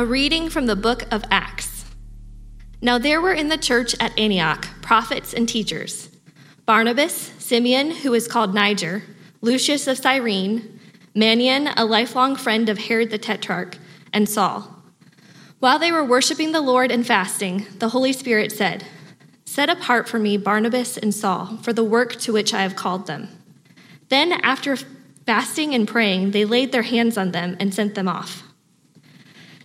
A reading from the book of Acts. Now there were in the church at Antioch prophets and teachers Barnabas, Simeon, who is called Niger, Lucius of Cyrene, Manaen, a lifelong friend of Herod the Tetrarch, and Saul. While they were worshiping the Lord and fasting, the Holy Spirit said, Set apart for me Barnabas and Saul for the work to which I have called them. Then, after fasting and praying, they laid their hands on them and sent them off.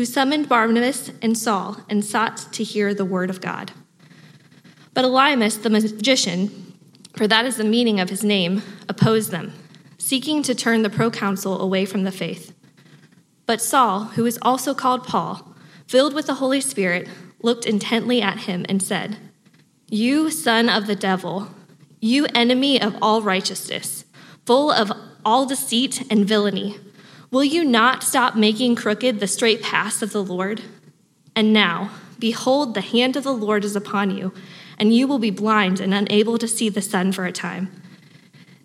who summoned Barnabas and Saul and sought to hear the word of God. But Elymas, the magician, for that is the meaning of his name, opposed them, seeking to turn the proconsul away from the faith. But Saul, who is also called Paul, filled with the Holy Spirit, looked intently at him and said, You son of the devil, you enemy of all righteousness, full of all deceit and villainy. Will you not stop making crooked the straight paths of the Lord? And now, behold, the hand of the Lord is upon you, and you will be blind and unable to see the sun for a time.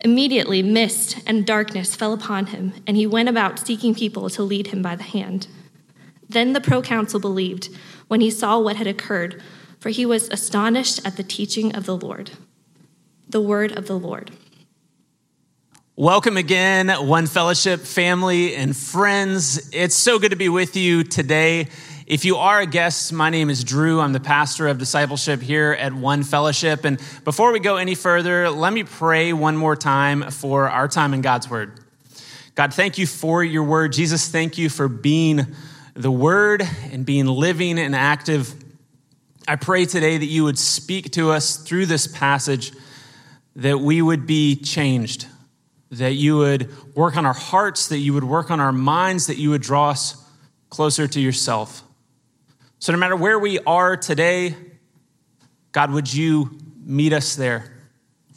Immediately, mist and darkness fell upon him, and he went about seeking people to lead him by the hand. Then the proconsul believed when he saw what had occurred, for he was astonished at the teaching of the Lord. The word of the Lord. Welcome again, One Fellowship family and friends. It's so good to be with you today. If you are a guest, my name is Drew. I'm the pastor of discipleship here at One Fellowship. And before we go any further, let me pray one more time for our time in God's Word. God, thank you for your Word. Jesus, thank you for being the Word and being living and active. I pray today that you would speak to us through this passage, that we would be changed that you would work on our hearts, that you would work on our minds, that you would draw us closer to yourself. So, no matter where we are today, God, would you meet us there?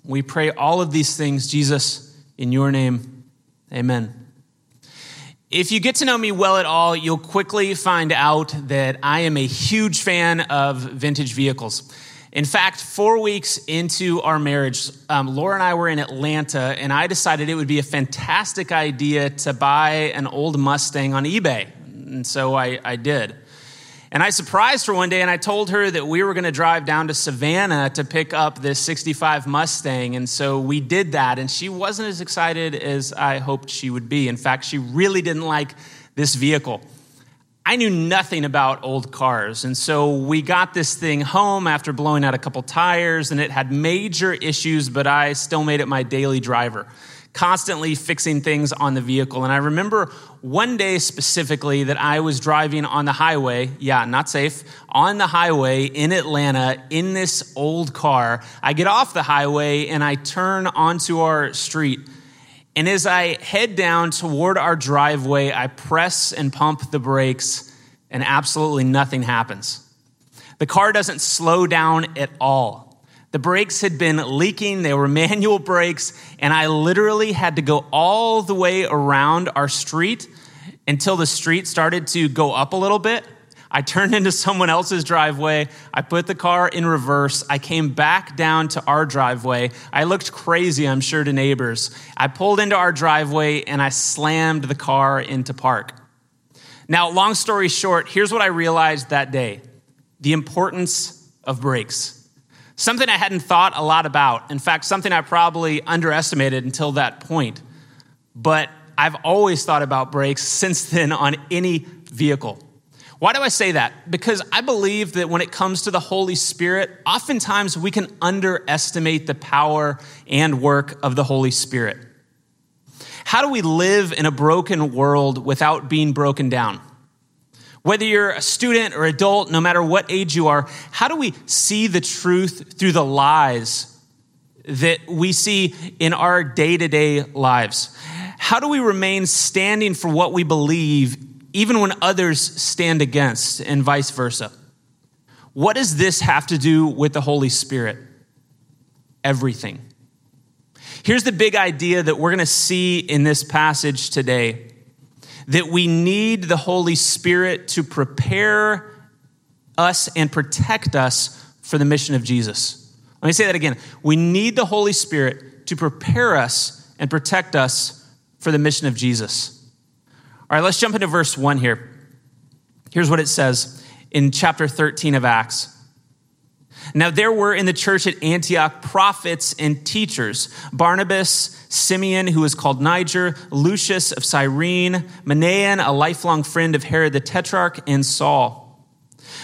We pray all of these things, Jesus, in your name. Amen. If you get to know me well at all, you'll quickly find out that I am a huge fan of vintage vehicles. In fact, four weeks into our marriage, um, Laura and I were in Atlanta, and I decided it would be a fantastic idea to buy an old Mustang on eBay. And so I, I did. And I surprised her one day and I told her that we were going to drive down to Savannah to pick up this 65 Mustang. And so we did that. And she wasn't as excited as I hoped she would be. In fact, she really didn't like this vehicle. I knew nothing about old cars. And so we got this thing home after blowing out a couple tires, and it had major issues, but I still made it my daily driver, constantly fixing things on the vehicle. And I remember one day specifically that I was driving on the highway, yeah, not safe, on the highway in Atlanta in this old car. I get off the highway and I turn onto our street. And as I head down toward our driveway, I press and pump the brakes, and absolutely nothing happens. The car doesn't slow down at all. The brakes had been leaking, they were manual brakes, and I literally had to go all the way around our street until the street started to go up a little bit. I turned into someone else's driveway. I put the car in reverse. I came back down to our driveway. I looked crazy, I'm sure, to neighbors. I pulled into our driveway and I slammed the car into park. Now, long story short, here's what I realized that day the importance of brakes. Something I hadn't thought a lot about. In fact, something I probably underestimated until that point. But I've always thought about brakes since then on any vehicle. Why do I say that? Because I believe that when it comes to the Holy Spirit, oftentimes we can underestimate the power and work of the Holy Spirit. How do we live in a broken world without being broken down? Whether you're a student or adult, no matter what age you are, how do we see the truth through the lies that we see in our day to day lives? How do we remain standing for what we believe even when others stand against, and vice versa. What does this have to do with the Holy Spirit? Everything. Here's the big idea that we're going to see in this passage today that we need the Holy Spirit to prepare us and protect us for the mission of Jesus. Let me say that again. We need the Holy Spirit to prepare us and protect us for the mission of Jesus. All right, let's jump into verse 1 here. Here's what it says in chapter 13 of Acts. Now, there were in the church at Antioch prophets and teachers Barnabas, Simeon, who was called Niger, Lucius of Cyrene, Manaen, a lifelong friend of Herod the Tetrarch, and Saul.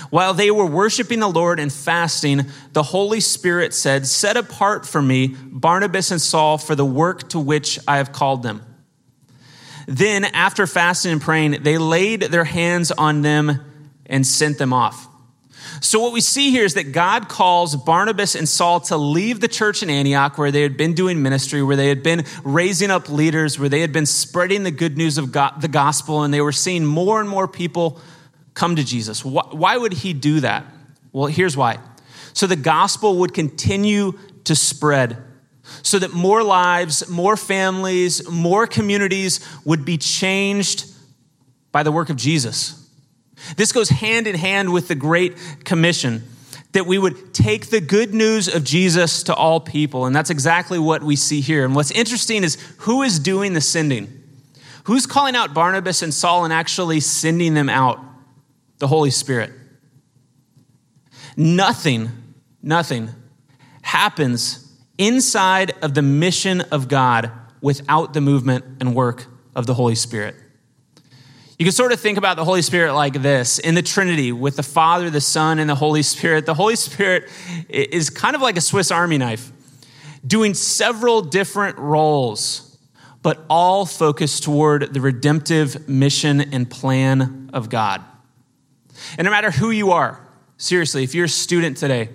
While they were worshiping the Lord and fasting, the Holy Spirit said, Set apart for me Barnabas and Saul for the work to which I have called them. Then, after fasting and praying, they laid their hands on them and sent them off. So, what we see here is that God calls Barnabas and Saul to leave the church in Antioch, where they had been doing ministry, where they had been raising up leaders, where they had been spreading the good news of God, the gospel, and they were seeing more and more people come to Jesus. Why would he do that? Well, here's why. So, the gospel would continue to spread so that more lives, more families, more communities would be changed by the work of Jesus. This goes hand in hand with the Great Commission that we would take the good news of Jesus to all people. And that's exactly what we see here. And what's interesting is who is doing the sending? Who's calling out Barnabas and Saul and actually sending them out? The Holy Spirit. Nothing, nothing happens inside of the mission of God without the movement and work of the Holy Spirit. You can sort of think about the Holy Spirit like this in the Trinity with the Father, the Son, and the Holy Spirit. The Holy Spirit is kind of like a Swiss Army knife, doing several different roles, but all focused toward the redemptive mission and plan of God. And no matter who you are, seriously, if you're a student today,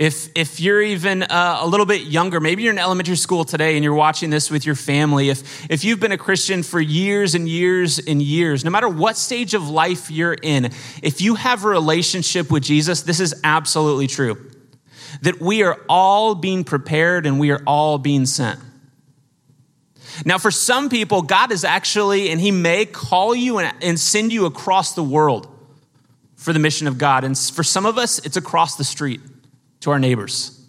if, if you're even uh, a little bit younger, maybe you're in elementary school today and you're watching this with your family. If, if you've been a Christian for years and years and years, no matter what stage of life you're in, if you have a relationship with Jesus, this is absolutely true. That we are all being prepared and we are all being sent. Now, for some people, God is actually, and He may call you and, and send you across the world for the mission of God. And for some of us, it's across the street to our neighbors.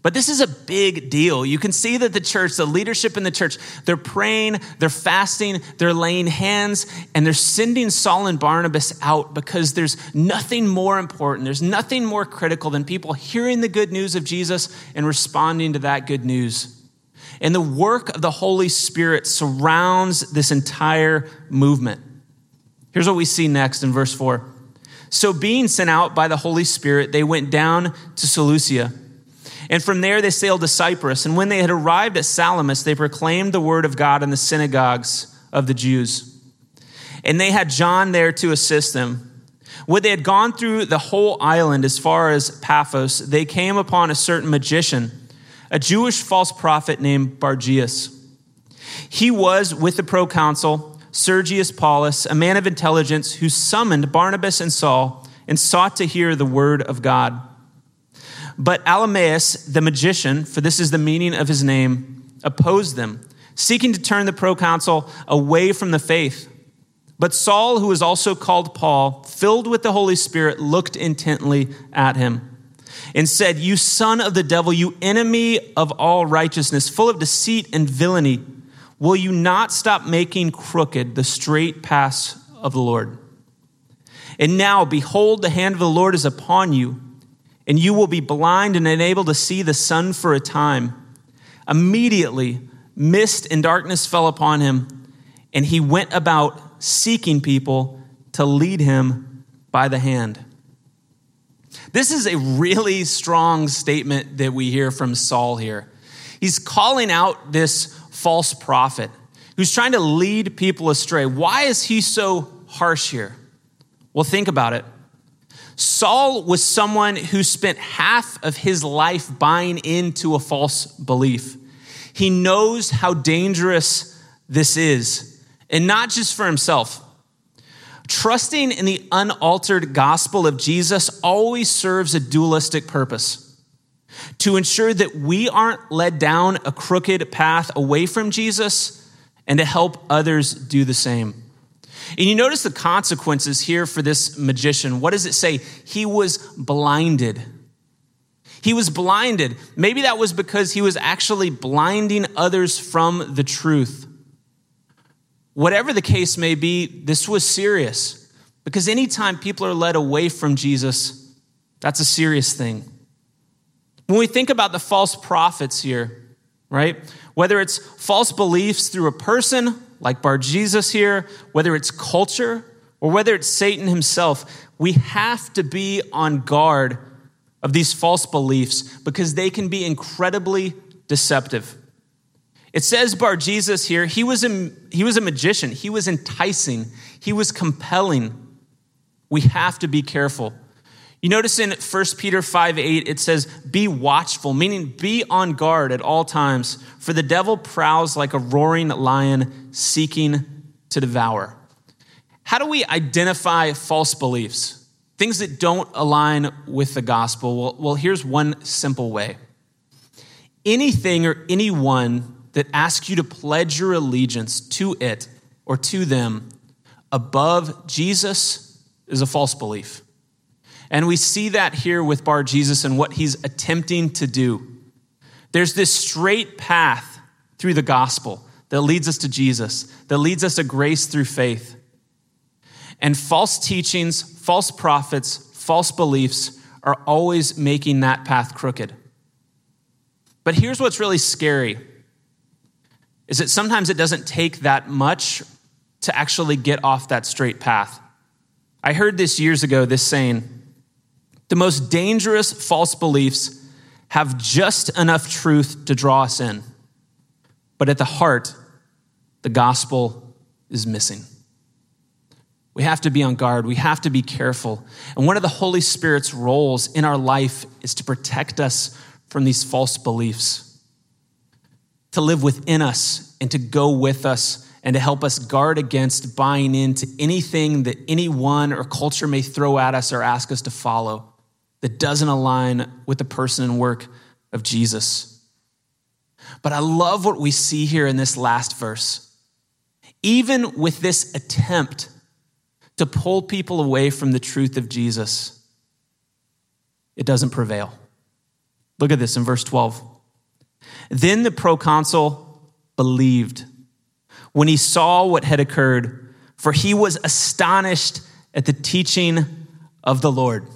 But this is a big deal. You can see that the church, the leadership in the church, they're praying, they're fasting, they're laying hands, and they're sending Saul and Barnabas out because there's nothing more important, there's nothing more critical than people hearing the good news of Jesus and responding to that good news. And the work of the Holy Spirit surrounds this entire movement. Here's what we see next in verse 4. So, being sent out by the Holy Spirit, they went down to Seleucia. And from there they sailed to Cyprus. And when they had arrived at Salamis, they proclaimed the word of God in the synagogues of the Jews. And they had John there to assist them. When they had gone through the whole island as far as Paphos, they came upon a certain magician, a Jewish false prophet named Bar Jesus. He was with the proconsul Sergius Paulus, a man of intelligence, who summoned Barnabas and Saul and sought to hear the word of God. But Elymas, the magician, for this is the meaning of his name, opposed them, seeking to turn the proconsul away from the faith. But Saul, who was also called Paul, filled with the Holy Spirit, looked intently at him and said, You son of the devil, you enemy of all righteousness, full of deceit and villainy. Will you not stop making crooked the straight paths of the Lord? And now, behold, the hand of the Lord is upon you, and you will be blind and unable to see the sun for a time. Immediately, mist and darkness fell upon him, and he went about seeking people to lead him by the hand. This is a really strong statement that we hear from Saul here. He's calling out this false prophet who's trying to lead people astray. Why is he so harsh here? Well, think about it. Saul was someone who spent half of his life buying into a false belief. He knows how dangerous this is, and not just for himself. Trusting in the unaltered gospel of Jesus always serves a dualistic purpose to ensure that we aren't led down a crooked path away from Jesus and to help others do the same. And you notice the consequences here for this magician. What does it say? He was blinded. He was blinded. Maybe that was because he was actually blinding others from the truth. Whatever the case may be, this was serious because anytime people are led away from Jesus, that's a serious thing. When we think about the false prophets here, right? Whether it's false beliefs through a person like Bar Jesus here, whether it's culture, or whether it's Satan himself, we have to be on guard of these false beliefs because they can be incredibly deceptive. It says Bar Jesus here, he was, a, he was a magician, he was enticing, he was compelling. We have to be careful. You notice in 1 Peter 5 8, it says, Be watchful, meaning be on guard at all times, for the devil prowls like a roaring lion seeking to devour. How do we identify false beliefs? Things that don't align with the gospel? Well, well here's one simple way anything or anyone that asks you to pledge your allegiance to it or to them above Jesus is a false belief. And we see that here with Bar Jesus and what he's attempting to do. There's this straight path through the gospel that leads us to Jesus, that leads us to grace through faith. And false teachings, false prophets, false beliefs are always making that path crooked. But here's what's really scary is that sometimes it doesn't take that much to actually get off that straight path. I heard this years ago, this saying, the most dangerous false beliefs have just enough truth to draw us in. But at the heart, the gospel is missing. We have to be on guard. We have to be careful. And one of the Holy Spirit's roles in our life is to protect us from these false beliefs, to live within us and to go with us and to help us guard against buying into anything that anyone or culture may throw at us or ask us to follow that doesn't align with the person and work of Jesus. But I love what we see here in this last verse. Even with this attempt to pull people away from the truth of Jesus, it doesn't prevail. Look at this in verse 12. Then the proconsul believed when he saw what had occurred, for he was astonished at the teaching of the Lord.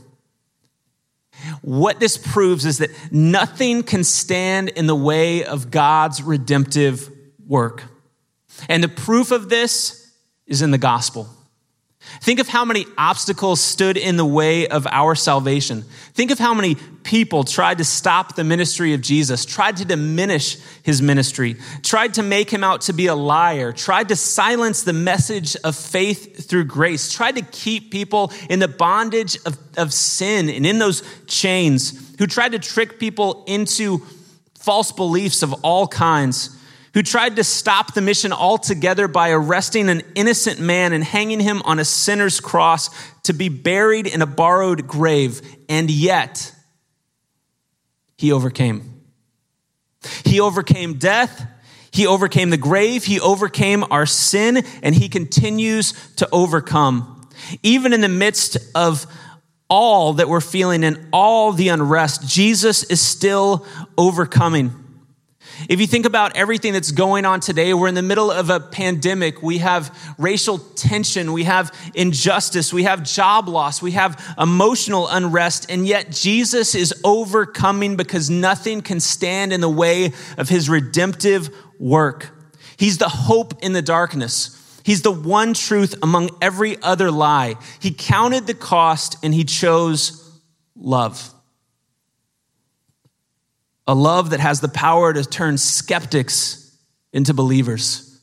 What this proves is that nothing can stand in the way of God's redemptive work. And the proof of this is in the gospel. Think of how many obstacles stood in the way of our salvation. Think of how many people tried to stop the ministry of Jesus, tried to diminish his ministry, tried to make him out to be a liar, tried to silence the message of faith through grace, tried to keep people in the bondage of, of sin and in those chains, who tried to trick people into false beliefs of all kinds who tried to stop the mission altogether by arresting an innocent man and hanging him on a sinner's cross to be buried in a borrowed grave. And yet, he overcame. He overcame death. He overcame the grave. He overcame our sin, and he continues to overcome. Even in the midst of all that we're feeling and all the unrest, Jesus is still overcoming. If you think about everything that's going on today, we're in the middle of a pandemic. We have racial tension. We have injustice. We have job loss. We have emotional unrest. And yet Jesus is overcoming because nothing can stand in the way of his redemptive work. He's the hope in the darkness. He's the one truth among every other lie. He counted the cost and he chose love a love that has the power to turn skeptics into believers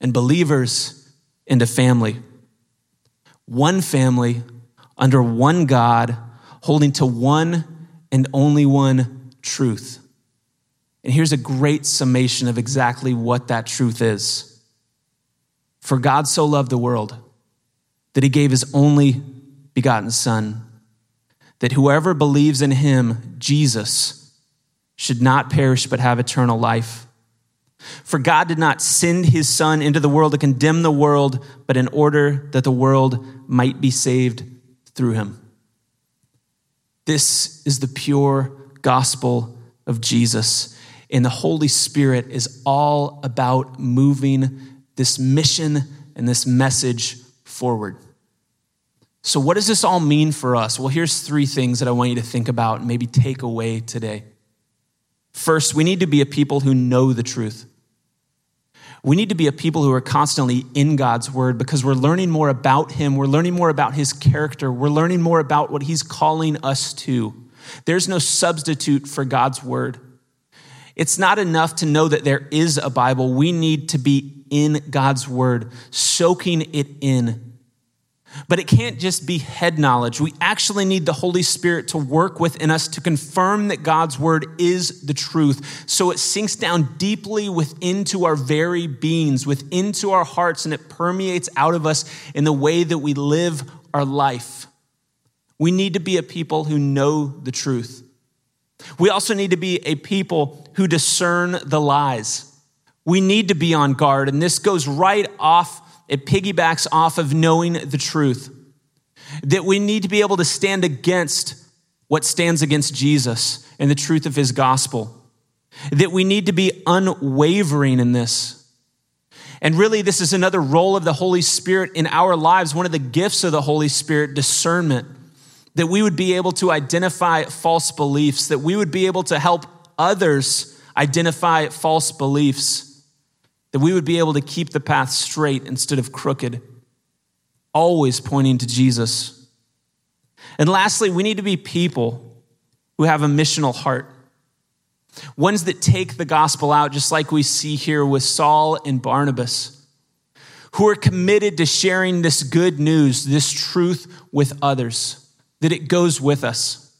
and believers into family. One family under one God, holding to one and only one truth. And here's a great summation of exactly what that truth is. For God so loved the world that he gave his only begotten Son, that whoever believes in him, Jesus, should not perish but have eternal life. For God did not send his Son into the world to condemn the world, but in order that the world might be saved through him. This is the pure gospel of Jesus. And the Holy Spirit is all about moving this mission and this message forward. So, what does this all mean for us? Well, here's three things that I want you to think about and maybe take away today. First, we need to be a people who know the truth. We need to be a people who are constantly in God's word because we're learning more about Him. We're learning more about His character. We're learning more about what He's calling us to. There's no substitute for God's word. It's not enough to know that there is a Bible. We need to be in God's word, soaking it in but it can't just be head knowledge. We actually need the Holy Spirit to work within us to confirm that God's word is the truth. So it sinks down deeply within to our very beings, within to our hearts, and it permeates out of us in the way that we live our life. We need to be a people who know the truth. We also need to be a people who discern the lies. We need to be on guard, and this goes right off it piggybacks off of knowing the truth. That we need to be able to stand against what stands against Jesus and the truth of his gospel. That we need to be unwavering in this. And really, this is another role of the Holy Spirit in our lives, one of the gifts of the Holy Spirit, discernment. That we would be able to identify false beliefs, that we would be able to help others identify false beliefs that we would be able to keep the path straight instead of crooked, always pointing to Jesus. And lastly, we need to be people who have a missional heart. Ones that take the gospel out, just like we see here with Saul and Barnabas, who are committed to sharing this good news, this truth with others, that it goes with us.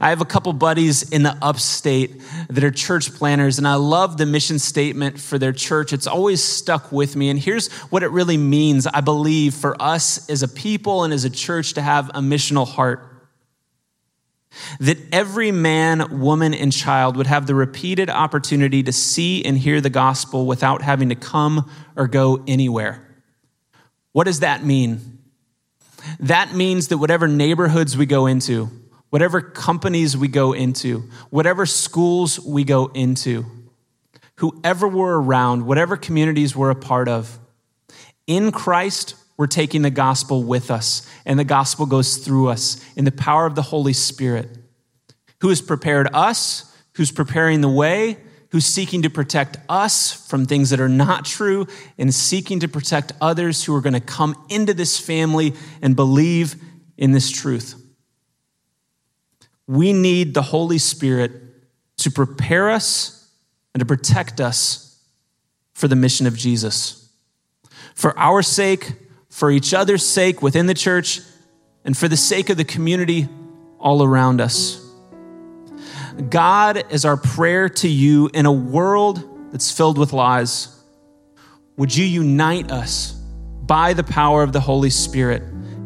I have a couple buddies in the upstate that are church planners, and I love the mission statement for their church. It's always stuck with me. And here's what it really means, I believe, for us as a people and as a church to have a missional heart. That every man, woman, and child would have the repeated opportunity to see and hear the gospel without having to come or go anywhere. What does that mean? That means that whatever neighborhoods we go into, whatever companies we go into, whatever schools we go into, whoever we're around, whatever communities we're a part of, in Christ, we're taking the gospel with us, and the gospel goes through us in the power of the Holy Spirit, who has prepared us, who's preparing the way, who's seeking to protect us from things that are not true, and seeking to protect others who are going to come into this family and believe in this truth. We need the Holy Spirit to prepare us and to protect us for the mission of Jesus. For our sake, for each other's sake within the church, and for the sake of the community all around us. God is our prayer to you in a world that's filled with lies. Would you unite us by the power of the Holy Spirit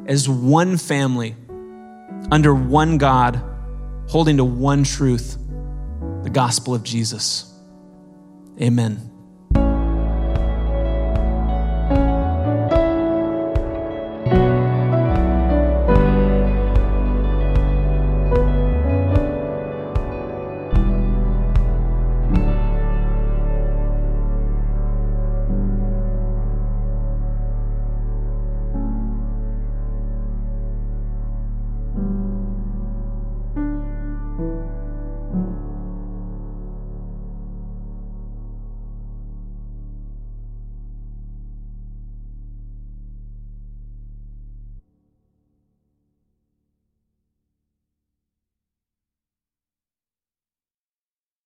as one family under one God? Holding to one truth the gospel of Jesus. Amen.